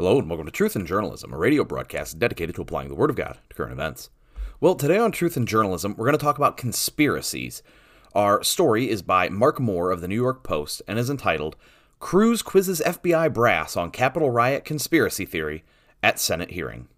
Hello, and welcome to Truth in Journalism, a radio broadcast dedicated to applying the Word of God to current events. Well, today on Truth in Journalism, we're going to talk about conspiracies. Our story is by Mark Moore of the New York Post and is entitled Cruz Quizzes FBI Brass on Capitol Riot Conspiracy Theory at Senate Hearing.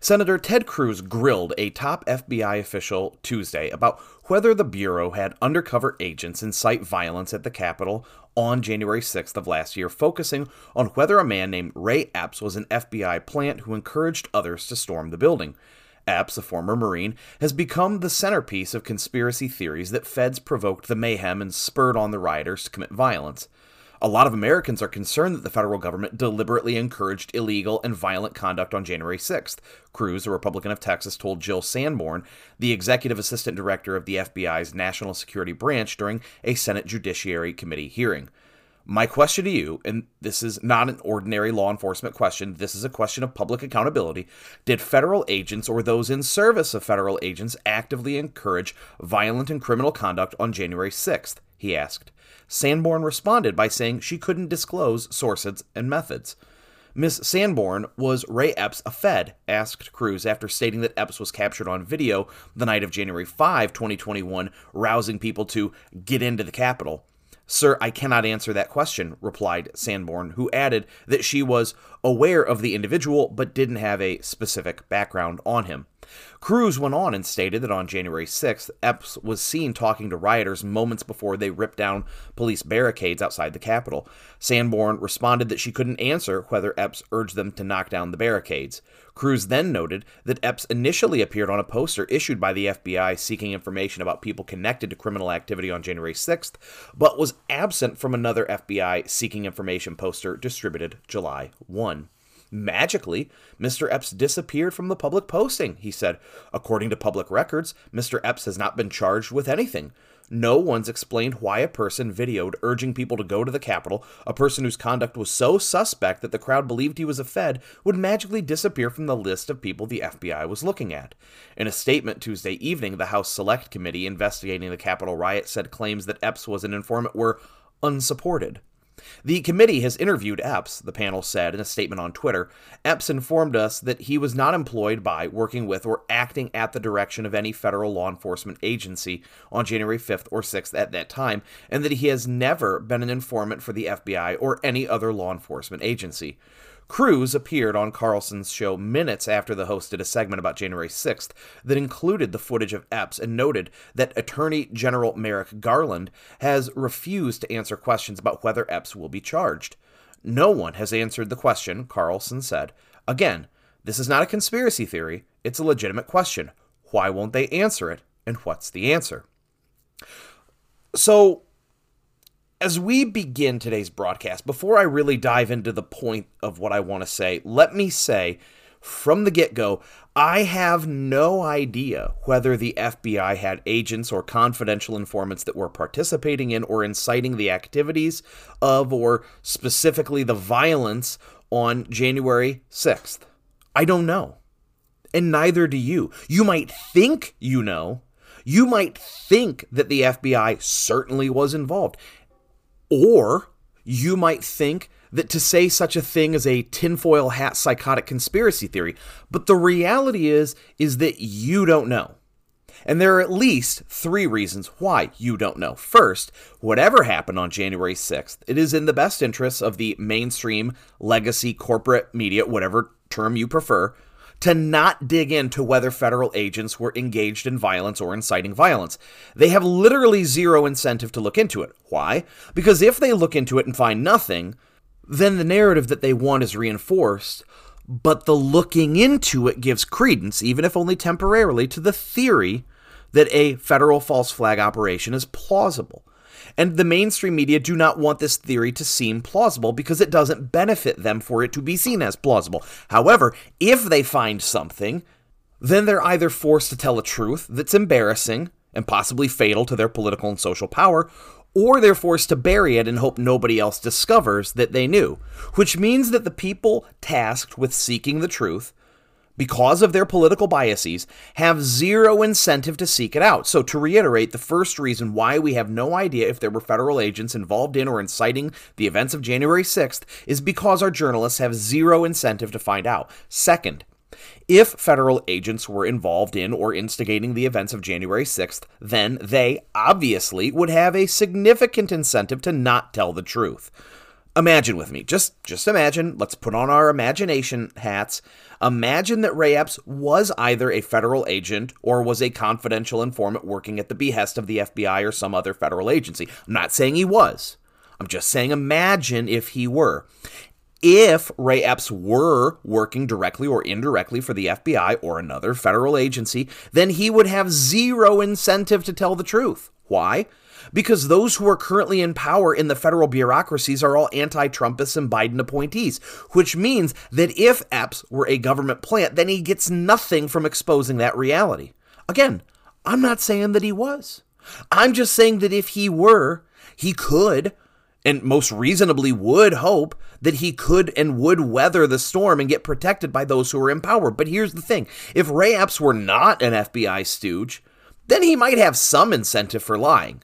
Senator Ted Cruz grilled a top FBI official Tuesday about whether the Bureau had undercover agents incite violence at the Capitol on January 6th of last year, focusing on whether a man named Ray Epps was an FBI plant who encouraged others to storm the building. Epps, a former Marine, has become the centerpiece of conspiracy theories that feds provoked the mayhem and spurred on the rioters to commit violence. A lot of Americans are concerned that the federal government deliberately encouraged illegal and violent conduct on January 6th. Cruz, a Republican of Texas, told Jill Sanborn, the executive assistant director of the FBI's National Security Branch, during a Senate Judiciary Committee hearing. My question to you, and this is not an ordinary law enforcement question, this is a question of public accountability. Did federal agents or those in service of federal agents actively encourage violent and criminal conduct on January 6th? He asked. Sanborn responded by saying she couldn't disclose sources and methods. Miss Sanborn, was Ray Epps a Fed? asked Cruz after stating that Epps was captured on video the night of January 5, 2021, rousing people to get into the Capitol. Sir, I cannot answer that question, replied Sanborn, who added that she was aware of the individual but didn't have a specific background on him. Cruz went on and stated that on January 6th, Epps was seen talking to rioters moments before they ripped down police barricades outside the Capitol. Sanborn responded that she couldn't answer whether Epps urged them to knock down the barricades. Cruz then noted that Epps initially appeared on a poster issued by the FBI seeking information about people connected to criminal activity on January 6th, but was absent from another FBI seeking information poster distributed July 1. Magically, Mr. Epps disappeared from the public posting, he said. According to public records, Mr. Epps has not been charged with anything. No one's explained why a person videoed urging people to go to the Capitol, a person whose conduct was so suspect that the crowd believed he was a Fed, would magically disappear from the list of people the FBI was looking at. In a statement Tuesday evening, the House Select Committee investigating the Capitol riot said claims that Epps was an informant were unsupported. The committee has interviewed Epps, the panel said in a statement on Twitter. Epps informed us that he was not employed by, working with, or acting at the direction of any federal law enforcement agency on January 5th or 6th at that time, and that he has never been an informant for the FBI or any other law enforcement agency. Cruz appeared on Carlson's show minutes after the host did a segment about January 6th that included the footage of Epps and noted that Attorney General Merrick Garland has refused to answer questions about whether Epps will be charged. No one has answered the question, Carlson said. Again, this is not a conspiracy theory, it's a legitimate question. Why won't they answer it, and what's the answer? So, as we begin today's broadcast, before I really dive into the point of what I want to say, let me say from the get go, I have no idea whether the FBI had agents or confidential informants that were participating in or inciting the activities of, or specifically the violence on January 6th. I don't know. And neither do you. You might think you know. You might think that the FBI certainly was involved. Or you might think that to say such a thing is a tinfoil hat psychotic conspiracy theory, but the reality is is that you don't know. And there are at least three reasons why you don't know. First, whatever happened on January 6th, it is in the best interests of the mainstream legacy corporate media, whatever term you prefer, to not dig into whether federal agents were engaged in violence or inciting violence. They have literally zero incentive to look into it. Why? Because if they look into it and find nothing, then the narrative that they want is reinforced, but the looking into it gives credence, even if only temporarily, to the theory that a federal false flag operation is plausible. And the mainstream media do not want this theory to seem plausible because it doesn't benefit them for it to be seen as plausible. However, if they find something, then they're either forced to tell a truth that's embarrassing and possibly fatal to their political and social power, or they're forced to bury it and hope nobody else discovers that they knew, which means that the people tasked with seeking the truth because of their political biases, have zero incentive to seek it out. So, to reiterate, the first reason why we have no idea if there were federal agents involved in or inciting the events of January 6th is because our journalists have zero incentive to find out. Second, if federal agents were involved in or instigating the events of January 6th, then they obviously would have a significant incentive to not tell the truth. Imagine with me, just just imagine, let's put on our imagination hats. Imagine that Ray Epps was either a federal agent or was a confidential informant working at the behest of the FBI or some other federal agency. I'm not saying he was. I'm just saying imagine if he were if Ray Epps were working directly or indirectly for the FBI or another federal agency, then he would have zero incentive to tell the truth. Why? Because those who are currently in power in the federal bureaucracies are all anti Trumpists and Biden appointees, which means that if Epps were a government plant, then he gets nothing from exposing that reality. Again, I'm not saying that he was. I'm just saying that if he were, he could and most reasonably would hope that he could and would weather the storm and get protected by those who are in power. But here's the thing if Ray Epps were not an FBI stooge, then he might have some incentive for lying.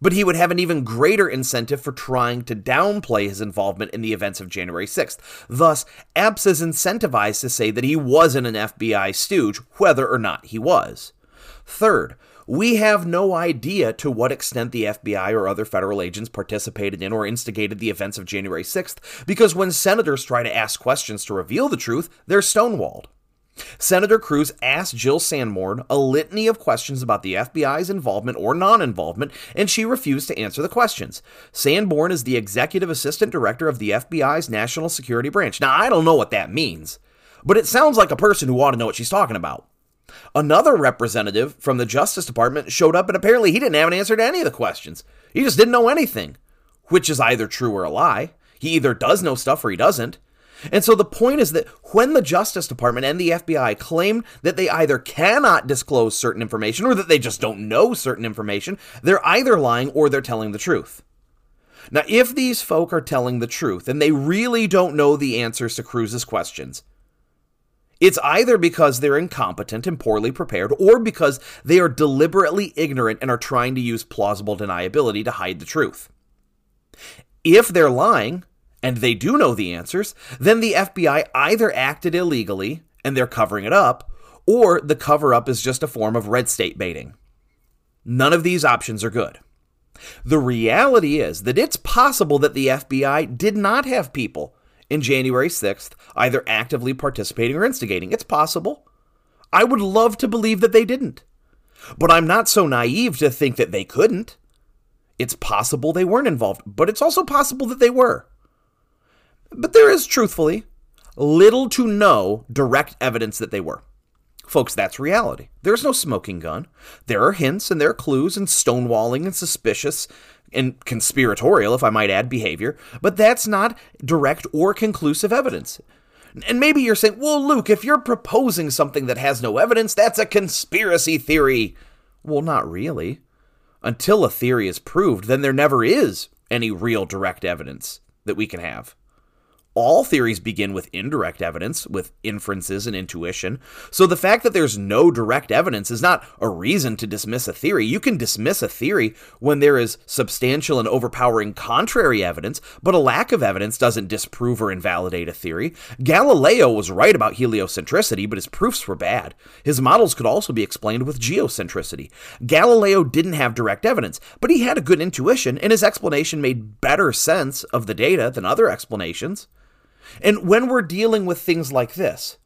But he would have an even greater incentive for trying to downplay his involvement in the events of January 6th. Thus, Epps is incentivized to say that he wasn't an FBI stooge, whether or not he was. Third, we have no idea to what extent the FBI or other federal agents participated in or instigated the events of January 6th, because when senators try to ask questions to reveal the truth, they're stonewalled. Senator Cruz asked Jill Sanborn a litany of questions about the FBI's involvement or non involvement, and she refused to answer the questions. Sanborn is the executive assistant director of the FBI's National Security Branch. Now, I don't know what that means, but it sounds like a person who ought to know what she's talking about. Another representative from the Justice Department showed up, and apparently he didn't have an answer to any of the questions. He just didn't know anything, which is either true or a lie. He either does know stuff or he doesn't. And so the point is that when the Justice Department and the FBI claim that they either cannot disclose certain information or that they just don't know certain information, they're either lying or they're telling the truth. Now, if these folk are telling the truth and they really don't know the answers to Cruz's questions, it's either because they're incompetent and poorly prepared, or because they are deliberately ignorant and are trying to use plausible deniability to hide the truth. If they're lying, and they do know the answers, then the FBI either acted illegally and they're covering it up, or the cover up is just a form of red state baiting. None of these options are good. The reality is that it's possible that the FBI did not have people in January 6th, either actively participating or instigating. It's possible. I would love to believe that they didn't. But I'm not so naive to think that they couldn't. It's possible they weren't involved, but it's also possible that they were. But there is, truthfully, little to no direct evidence that they were. Folks, that's reality. There's no smoking gun. There are hints and there are clues and stonewalling and suspicious and conspiratorial, if I might add, behavior, but that's not direct or conclusive evidence. And maybe you're saying, well, Luke, if you're proposing something that has no evidence, that's a conspiracy theory. Well, not really. Until a theory is proved, then there never is any real direct evidence that we can have all theories begin with indirect evidence, with inferences and intuition. So the fact that there's no direct evidence is not a reason to dismiss a theory. You can dismiss a theory when there is substantial and overpowering contrary evidence, but a lack of evidence doesn't disprove or invalidate a theory. Galileo was right about heliocentricity, but his proofs were bad. His models could also be explained with geocentricity. Galileo didn't have direct evidence, but he had a good intuition, and his explanation made better sense of the data than other explanations. And when we're dealing with things like this,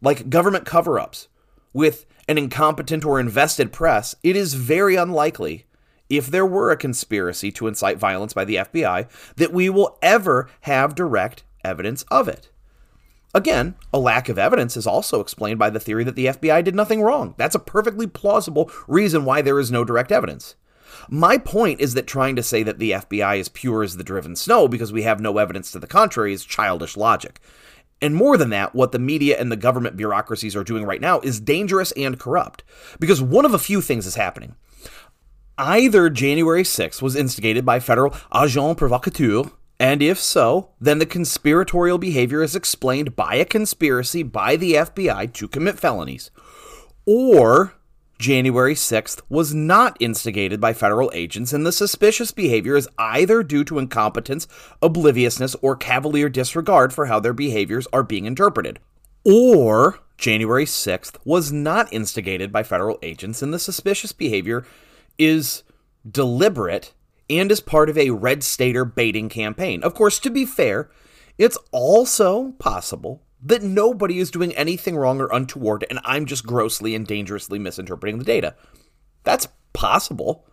like government cover ups with an incompetent or invested press, it is very unlikely, if there were a conspiracy to incite violence by the FBI, that we will ever have direct evidence of it. Again, a lack of evidence is also explained by the theory that the FBI did nothing wrong. That's a perfectly plausible reason why there is no direct evidence. My point is that trying to say that the FBI is pure as the driven snow because we have no evidence to the contrary is childish logic. And more than that, what the media and the government bureaucracies are doing right now is dangerous and corrupt. Because one of a few things is happening. Either January 6th was instigated by federal agent provocateur, And if so, then the conspiratorial behavior is explained by a conspiracy by the FBI to commit felonies. Or January 6th was not instigated by federal agents, and the suspicious behavior is either due to incompetence, obliviousness, or cavalier disregard for how their behaviors are being interpreted. Or January 6th was not instigated by federal agents, and the suspicious behavior is deliberate and is part of a red stater baiting campaign. Of course, to be fair, it's also possible that nobody is doing anything wrong or untoward, and I'm just grossly and dangerously misinterpreting the data. That's possible,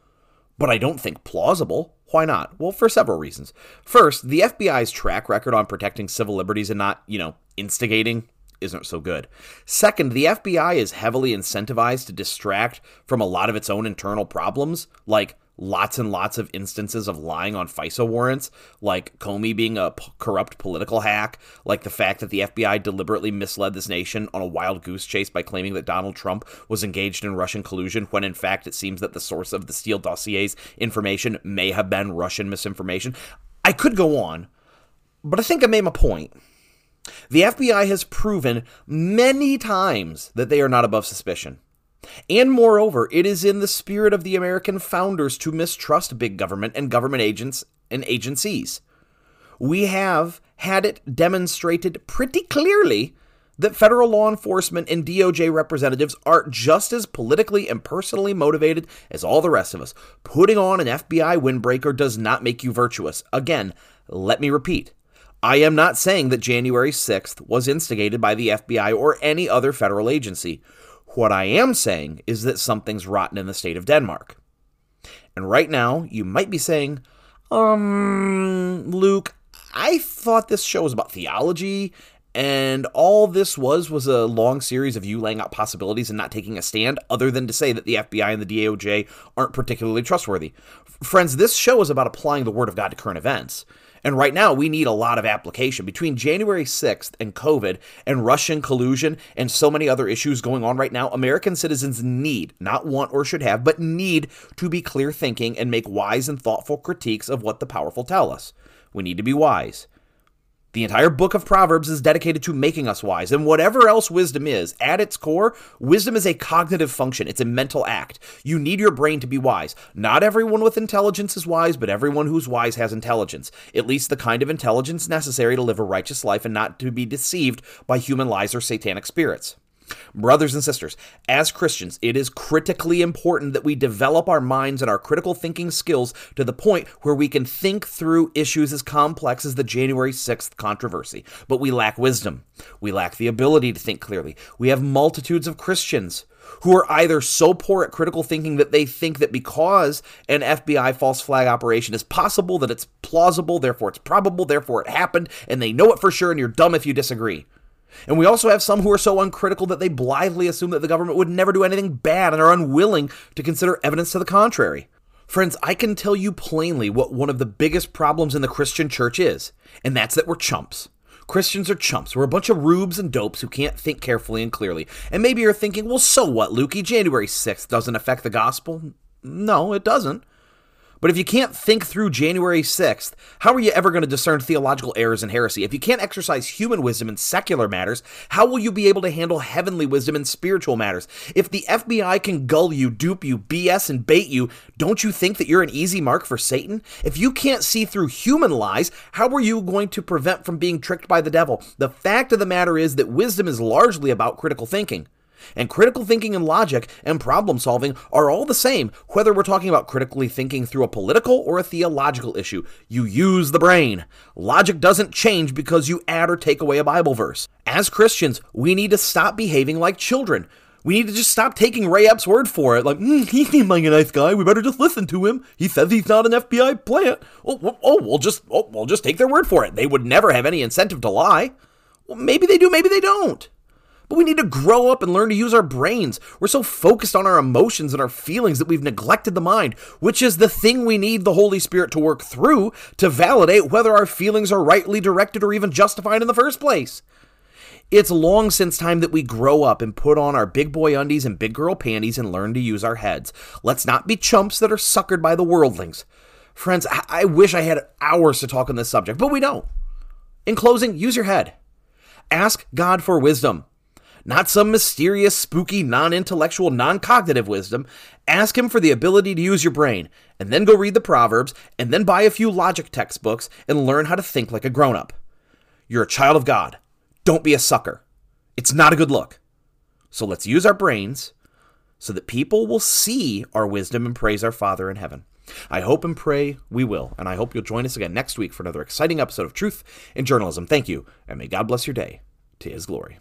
but I don't think plausible. Why not? Well, for several reasons. First, the FBI's track record on protecting civil liberties and not, you know, instigating isn't so good. Second, the FBI is heavily incentivized to distract from a lot of its own internal problems, like lots and lots of instances of lying on FISA warrants, like Comey being a p- corrupt political hack, like the fact that the FBI deliberately misled this nation on a wild goose chase by claiming that Donald Trump was engaged in Russian collusion, when in fact it seems that the source of the Steele dossier's information may have been Russian misinformation. I could go on, but I think I made my point. The FBI has proven many times that they are not above suspicion. And moreover, it is in the spirit of the American founders to mistrust big government and government agents and agencies. We have had it demonstrated pretty clearly that federal law enforcement and DOJ representatives are just as politically and personally motivated as all the rest of us. Putting on an FBI windbreaker does not make you virtuous. Again, let me repeat. I am not saying that January 6th was instigated by the FBI or any other federal agency. What I am saying is that something's rotten in the state of Denmark. And right now, you might be saying, um, Luke, I thought this show was about theology, and all this was was a long series of you laying out possibilities and not taking a stand, other than to say that the FBI and the DOJ aren't particularly trustworthy. Friends, this show is about applying the Word of God to current events. And right now, we need a lot of application. Between January 6th and COVID and Russian collusion and so many other issues going on right now, American citizens need, not want or should have, but need to be clear thinking and make wise and thoughtful critiques of what the powerful tell us. We need to be wise. The entire book of Proverbs is dedicated to making us wise, and whatever else wisdom is, at its core, wisdom is a cognitive function. It's a mental act. You need your brain to be wise. Not everyone with intelligence is wise, but everyone who's wise has intelligence. At least the kind of intelligence necessary to live a righteous life and not to be deceived by human lies or satanic spirits. Brothers and sisters, as Christians, it is critically important that we develop our minds and our critical thinking skills to the point where we can think through issues as complex as the January 6th controversy. But we lack wisdom. We lack the ability to think clearly. We have multitudes of Christians who are either so poor at critical thinking that they think that because an FBI false flag operation is possible, that it's plausible, therefore it's probable, therefore it happened, and they know it for sure, and you're dumb if you disagree. And we also have some who are so uncritical that they blithely assume that the government would never do anything bad and are unwilling to consider evidence to the contrary. Friends, I can tell you plainly what one of the biggest problems in the Christian church is, and that's that we're chumps. Christians are chumps. We're a bunch of rubes and dopes who can't think carefully and clearly. And maybe you're thinking, well, so what, Lukey? January 6th doesn't affect the gospel. No, it doesn't. But if you can't think through January 6th, how are you ever going to discern theological errors and heresy? If you can't exercise human wisdom in secular matters, how will you be able to handle heavenly wisdom in spiritual matters? If the FBI can gull you, dupe you, BS, and bait you, don't you think that you're an easy mark for Satan? If you can't see through human lies, how are you going to prevent from being tricked by the devil? The fact of the matter is that wisdom is largely about critical thinking. And critical thinking and logic and problem solving are all the same, whether we're talking about critically thinking through a political or a theological issue. You use the brain. Logic doesn't change because you add or take away a Bible verse. As Christians, we need to stop behaving like children. We need to just stop taking Ray Epps' word for it. Like, mm, he seems like a nice guy. We better just listen to him. He says he's not an FBI plant. Oh, oh, we'll just, oh, we'll just take their word for it. They would never have any incentive to lie. Well, maybe they do, maybe they don't. But we need to grow up and learn to use our brains. We're so focused on our emotions and our feelings that we've neglected the mind, which is the thing we need the Holy Spirit to work through to validate whether our feelings are rightly directed or even justified in the first place. It's long since time that we grow up and put on our big boy undies and big girl panties and learn to use our heads. Let's not be chumps that are suckered by the worldlings. Friends, I wish I had hours to talk on this subject, but we don't. In closing, use your head. Ask God for wisdom. Not some mysterious, spooky, non intellectual, non cognitive wisdom. Ask Him for the ability to use your brain, and then go read the Proverbs, and then buy a few logic textbooks and learn how to think like a grown up. You're a child of God. Don't be a sucker. It's not a good look. So let's use our brains so that people will see our wisdom and praise our Father in heaven. I hope and pray we will, and I hope you'll join us again next week for another exciting episode of Truth in Journalism. Thank you, and may God bless your day to His glory.